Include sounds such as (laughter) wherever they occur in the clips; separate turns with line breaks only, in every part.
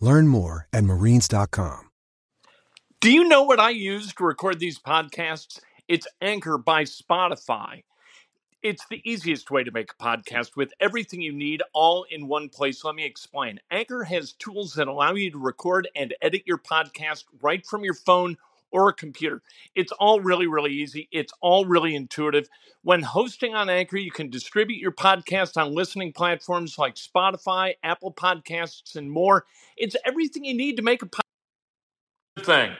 Learn more at marines.com.
Do you know what I use to record these podcasts? It's Anchor by Spotify. It's the easiest way to make a podcast with everything you need all in one place. Let me explain. Anchor has tools that allow you to record and edit your podcast right from your phone or a computer. It's all really, really easy. It's all really intuitive. When hosting on Anchor, you can distribute your podcast on listening platforms like Spotify, Apple Podcasts, and more. It's everything you need to make a podcast. Thing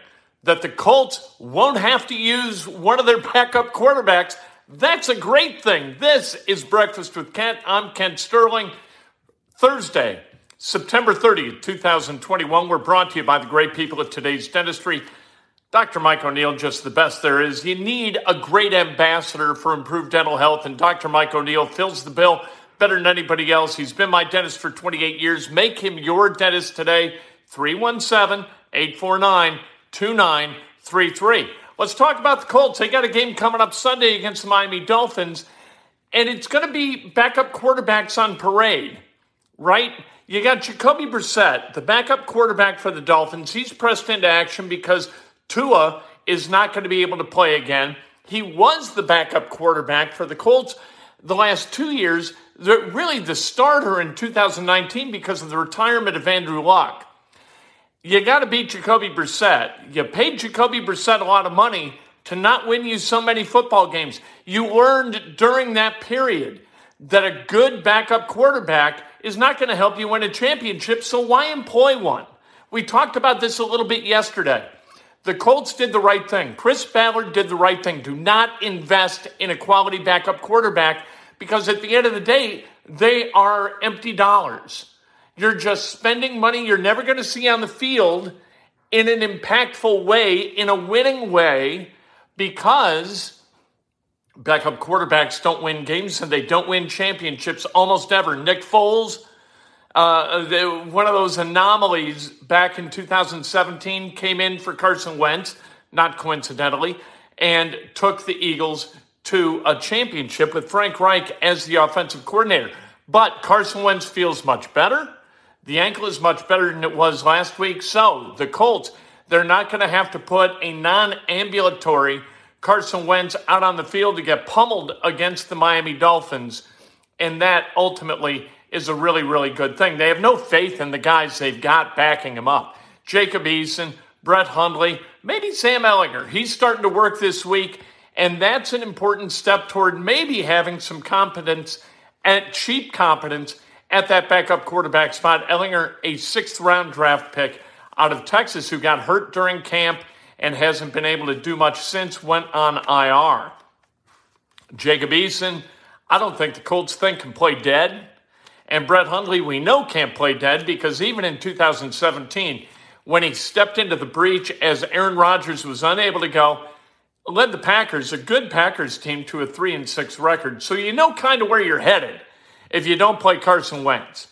that the Colts won't have to use one of their backup quarterbacks. That's a great thing. This is Breakfast with Kent. I'm Kent Sterling. Thursday, September 30th, 2021. We're brought to you by the great people at today's dentistry. Dr. Mike O'Neill, just the best there is. You need a great ambassador for improved dental health, and Dr. Mike O'Neill fills the bill better than anybody else. He's been my dentist for 28 years. Make him your dentist today. 317 849 2933. Let's talk about the Colts. They got a game coming up Sunday against the Miami Dolphins, and it's going to be backup quarterbacks on parade, right? You got Jacoby Brissett, the backup quarterback for the Dolphins. He's pressed into action because Tua is not going to be able to play again. He was the backup quarterback for the Colts the last two years, really the starter in 2019 because of the retirement of Andrew Luck. You got to beat Jacoby Brissett. You paid Jacoby Brissett a lot of money to not win you so many football games. You learned during that period that a good backup quarterback is not going to help you win a championship, so why employ one? We talked about this a little bit yesterday. The Colts did the right thing. Chris Ballard did the right thing. Do not invest in a quality backup quarterback because at the end of the day, they are empty dollars. You're just spending money you're never going to see on the field in an impactful way, in a winning way, because backup quarterbacks don't win games and they don't win championships almost ever. Nick Foles, uh, one of those anomalies back in 2017 came in for Carson Wentz, not coincidentally, and took the Eagles to a championship with Frank Reich as the offensive coordinator. But Carson Wentz feels much better. The ankle is much better than it was last week. So the Colts, they're not going to have to put a non ambulatory Carson Wentz out on the field to get pummeled against the Miami Dolphins. And that ultimately is a really, really good thing. They have no faith in the guys they've got backing them up. Jacob Eason, Brett Hundley, maybe Sam Ehlinger. He's starting to work this week, and that's an important step toward maybe having some competence at cheap competence at that backup quarterback spot. Ehlinger, a sixth round draft pick out of Texas, who got hurt during camp and hasn't been able to do much since, went on IR. Jacob Eason, I don't think the Colts think can play dead. And Brett Hundley, we know can't play dead because even in 2017, when he stepped into the breach as Aaron Rodgers was unable to go, led the Packers, a good Packers team, to a three and six record. So you know kind of where you're headed if you don't play Carson Wentz.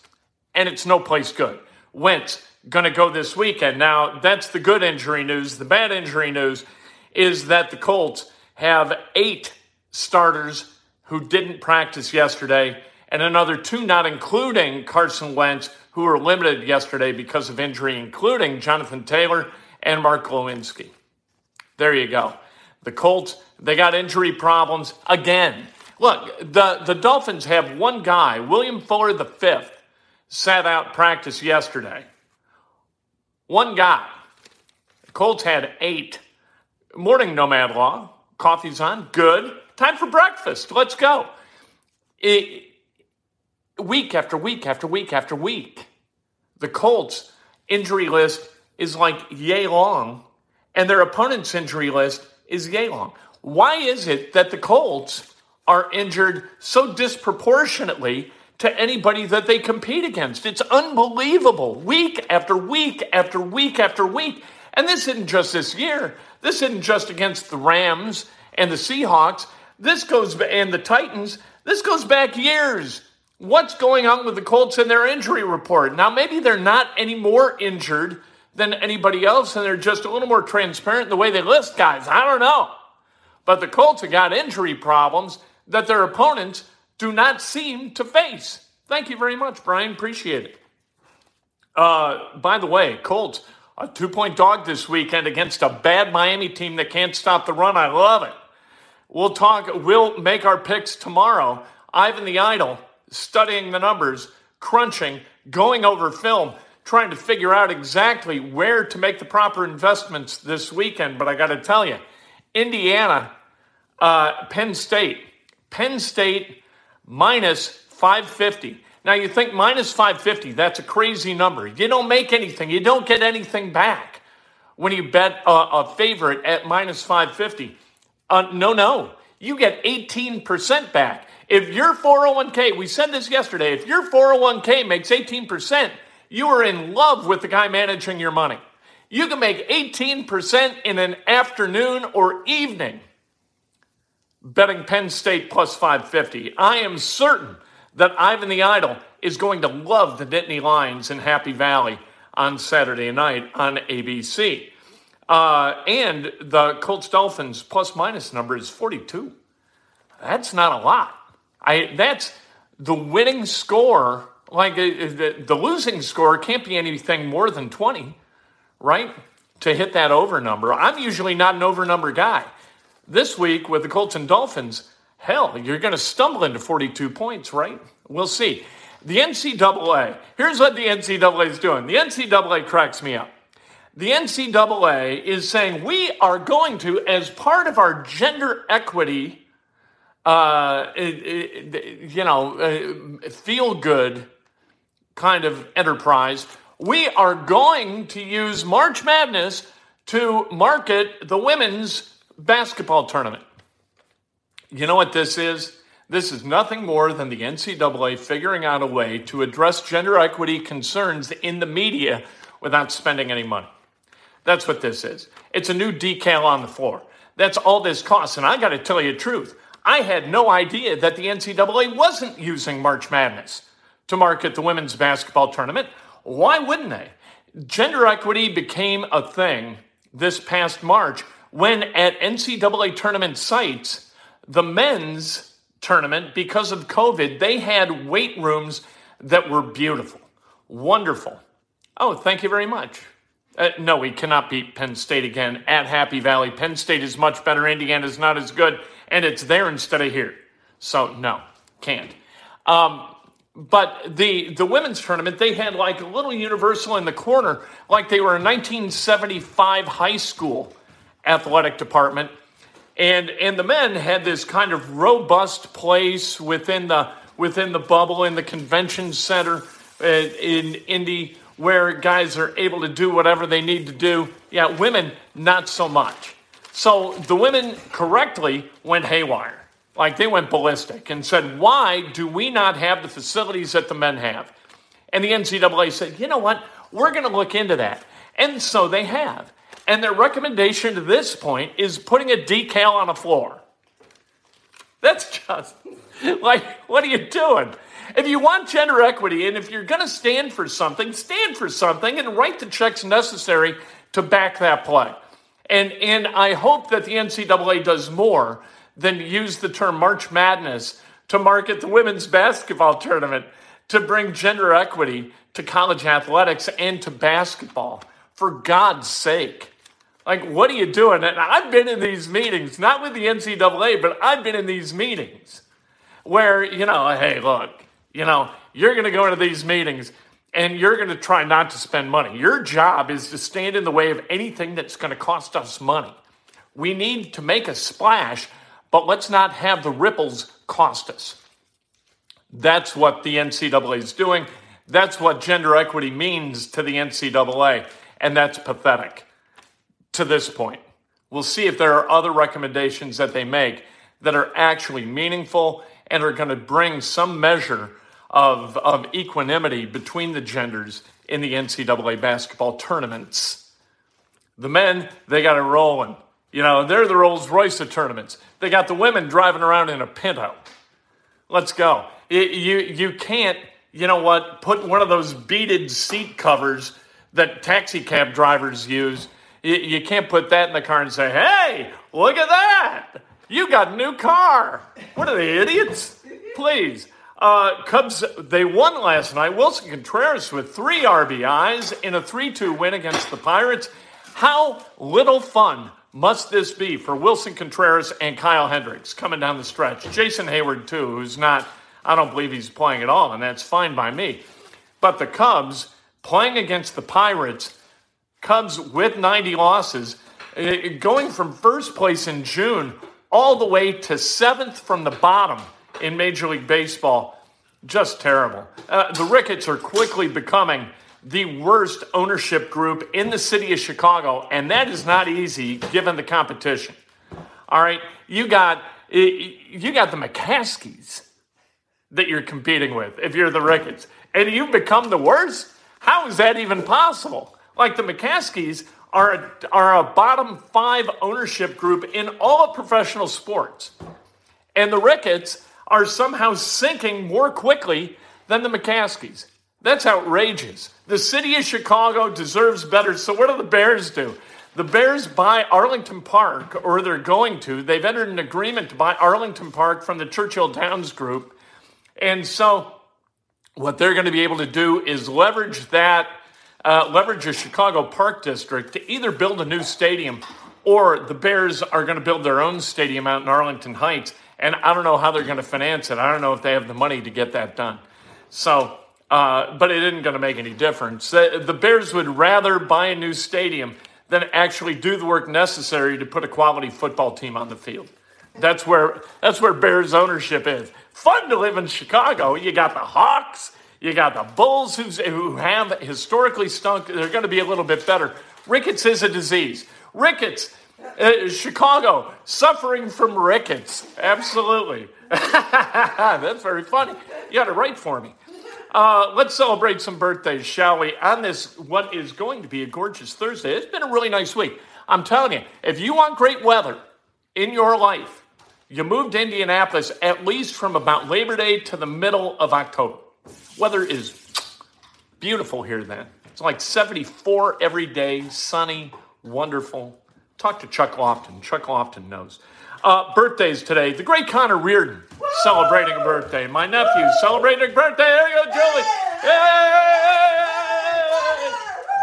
And it's no place good. Wentz going to go this weekend. Now, that's the good injury news. The bad injury news is that the Colts have eight starters who didn't practice yesterday and another two, not including Carson Wentz, who were limited yesterday because of injury, including Jonathan Taylor and Mark Glowinski. There you go. The Colts, they got injury problems again. Look, the, the Dolphins have one guy, William Fuller the fifth, sat out practice yesterday. One guy. The Colts had eight. Morning, Nomad Law. Coffee's on. Good. Time for breakfast. Let's go. Week after week after week after week, the Colts injury list is like yay long, and their opponent's injury list is yay long. Why is it that the Colts are injured so disproportionately to anybody that they compete against? It's unbelievable. Week after week after week after week. And this isn't just this year. This isn't just against the Rams and the Seahawks. This goes and the Titans. This goes back years. What's going on with the Colts in their injury report? Now, maybe they're not any more injured than anybody else, and they're just a little more transparent in the way they list guys. I don't know. But the Colts have got injury problems that their opponents do not seem to face. Thank you very much, Brian. Appreciate it. Uh, by the way, Colts, a two point dog this weekend against a bad Miami team that can't stop the run. I love it. We'll talk, we'll make our picks tomorrow. Ivan the Idol studying the numbers, crunching, going over film, trying to figure out exactly where to make the proper investments this weekend. But I got to tell you, Indiana, uh, Penn State, Penn State minus 550. Now you think minus 550, that's a crazy number. You don't make anything, you don't get anything back when you bet a, a favorite at minus 550. Uh, no, no, you get 18% back. If your 401k, we said this yesterday, if your 401k makes 18%, you are in love with the guy managing your money. You can make 18% in an afternoon or evening betting Penn State plus 550. I am certain that Ivan the Idol is going to love the Nittany Lions in Happy Valley on Saturday night on ABC. Uh, and the Colts Dolphins plus minus number is 42. That's not a lot. I that's the winning score. Like uh, the, the losing score can't be anything more than 20, right? To hit that over number. I'm usually not an over number guy. This week with the Colts and Dolphins, hell, you're going to stumble into 42 points, right? We'll see. The NCAA, here's what the NCAA is doing. The NCAA cracks me up. The NCAA is saying we are going to, as part of our gender equity uh, you know, uh, feel good kind of enterprise, we are going to use March Madness to market the women's basketball tournament. You know what this is? This is nothing more than the NCAA figuring out a way to address gender equity concerns in the media without spending any money. That's what this is. It's a new decal on the floor. That's all this costs. And I got to tell you the truth. I had no idea that the NCAA wasn't using March Madness to market the women's basketball tournament. Why wouldn't they? Gender equity became a thing this past March when at NCAA tournament sites, the men's tournament, because of COVID, they had weight rooms that were beautiful, wonderful. Oh, thank you very much. Uh, no, we cannot beat Penn State again at Happy Valley. Penn State is much better. Indiana is not as good and it's there instead of here. So no, can't. Um, but the the women's tournament, they had like a little universal in the corner, like they were a 1975 high school athletic department, and and the men had this kind of robust place within the within the bubble in the convention center uh, in Indy where guys are able to do whatever they need to do. Yeah, women not so much. So the women correctly went haywire. Like they went ballistic and said, Why do we not have the facilities that the men have? And the NCAA said, You know what? We're going to look into that. And so they have. And their recommendation to this point is putting a decal on a floor. That's just (laughs) like, what are you doing? If you want gender equity and if you're going to stand for something, stand for something and write the checks necessary to back that play. And, and I hope that the NCAA does more than use the term March Madness to market the women's basketball tournament to bring gender equity to college athletics and to basketball. For God's sake. Like, what are you doing? And I've been in these meetings, not with the NCAA, but I've been in these meetings where, you know, hey, look, you know, you're going to go into these meetings and you're going to try not to spend money. Your job is to stand in the way of anything that's going to cost us money. We need to make a splash, but let's not have the ripples cost us. That's what the NCAA is doing. That's what gender equity means to the NCAA, and that's pathetic to this point. We'll see if there are other recommendations that they make that are actually meaningful and are going to bring some measure of, of equanimity between the genders in the NCAA basketball tournaments. The men, they got it rolling. You know, they're the Rolls Royce of tournaments. They got the women driving around in a Pinto. Let's go. You, you, you can't, you know what, put one of those beaded seat covers that taxi cab drivers use. You, you can't put that in the car and say, hey, look at that. You got a new car. What are they, idiots? Please. Uh, Cubs, they won last night. Willson Contreras with three RBIs in a 3 2 win against the Pirates. How little fun must this be for Willson Contreras and Kyle Hendricks coming down the stretch? Jason Heyward, too, who's not, I don't believe he's playing at all, and that's fine by me. But the Cubs playing against the Pirates, Cubs with 90 losses, eh, going from first place in June all the way to seventh from the bottom in Major League Baseball. Just terrible. Uh, the Ricketts are quickly becoming the worst ownership group in the city of Chicago, and that is not easy given the competition. All right, you got you got the McCaskeys that you're competing with if you're the Ricketts, and you've become the worst. How is that even possible? Like the McCaskeys are are a bottom five ownership group in all of professional sports, and the Ricketts are somehow sinking more quickly than the McCaskeys. That's outrageous. The city of Chicago deserves better. So, what do the Bears do? The Bears buy Arlington Park, or they're going to. They've entered an agreement to buy Arlington Park from the Churchill Downs Group. And so, what they're going to be able to do is leverage that, uh, leverage a Chicago Park District to either build a new stadium or the Bears are going to build their own stadium out in Arlington Heights. And I don't know how they're going to finance it. I don't know if they have the money to get that done. So, uh, but it isn't going to make any difference. The, the Bears would rather buy a new stadium than actually do the work necessary to put a quality football team on the field. That's where that's where Bears ownership is. Fun to live in Chicago. You got the Hawks, you got the Bulls who have historically stunk. They're going to be a little bit better. Ricketts is a disease. Ricketts uh, Chicago, suffering from rickets. Absolutely. (laughs) That's very funny. You got to write for me. Uh, let's celebrate some birthdays, shall we? On this, what is going to be a gorgeous Thursday. It's been a really nice week. I'm telling you, if you want great weather in your life, you move to Indianapolis at least from about Labor Day to the middle of October. Weather is beautiful here then. It's like 74 every day, sunny, wonderful. Talk to Chuck Lofton. Chuck Lofton knows. Uh, birthdays today. The great Connor Reardon celebrating a birthday. My nephew celebrating a birthday. There you go, Julie. Yay!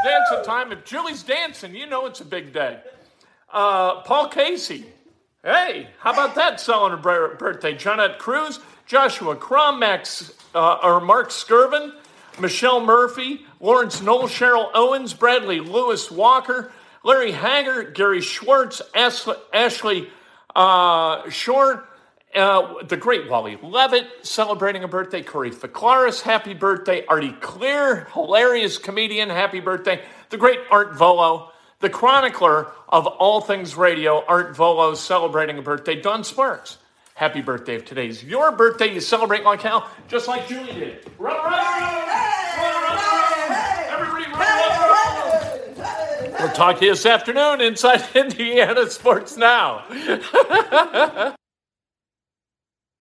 Dancing time. If Julie's dancing, you know it's a big day. Uh, Paul Casey. Hey, how about that celebrating a birthday? Jonette Cruz, Joshua Crum, Max, uh, or Mark Skirvin, Michelle Murphy, Lawrence Knoll, Cheryl Owens, Bradley Lewis Walker, Larry Hager, Gary Schwartz, Ashley uh, Shore, uh, the great Wally Levitt celebrating a birthday. Corey Ficlaris, happy birthday. Artie Clear, hilarious comedian, happy birthday. The great Art Vuolo, the chronicler of all things radio, Art Vuolo celebrating a birthday. Don Sparks, happy birthday if today's your birthday. You celebrate like hell, just like Julie did. Run, run, run, We'll talk to you this afternoon inside (laughs) Indiana Sports Now. (laughs)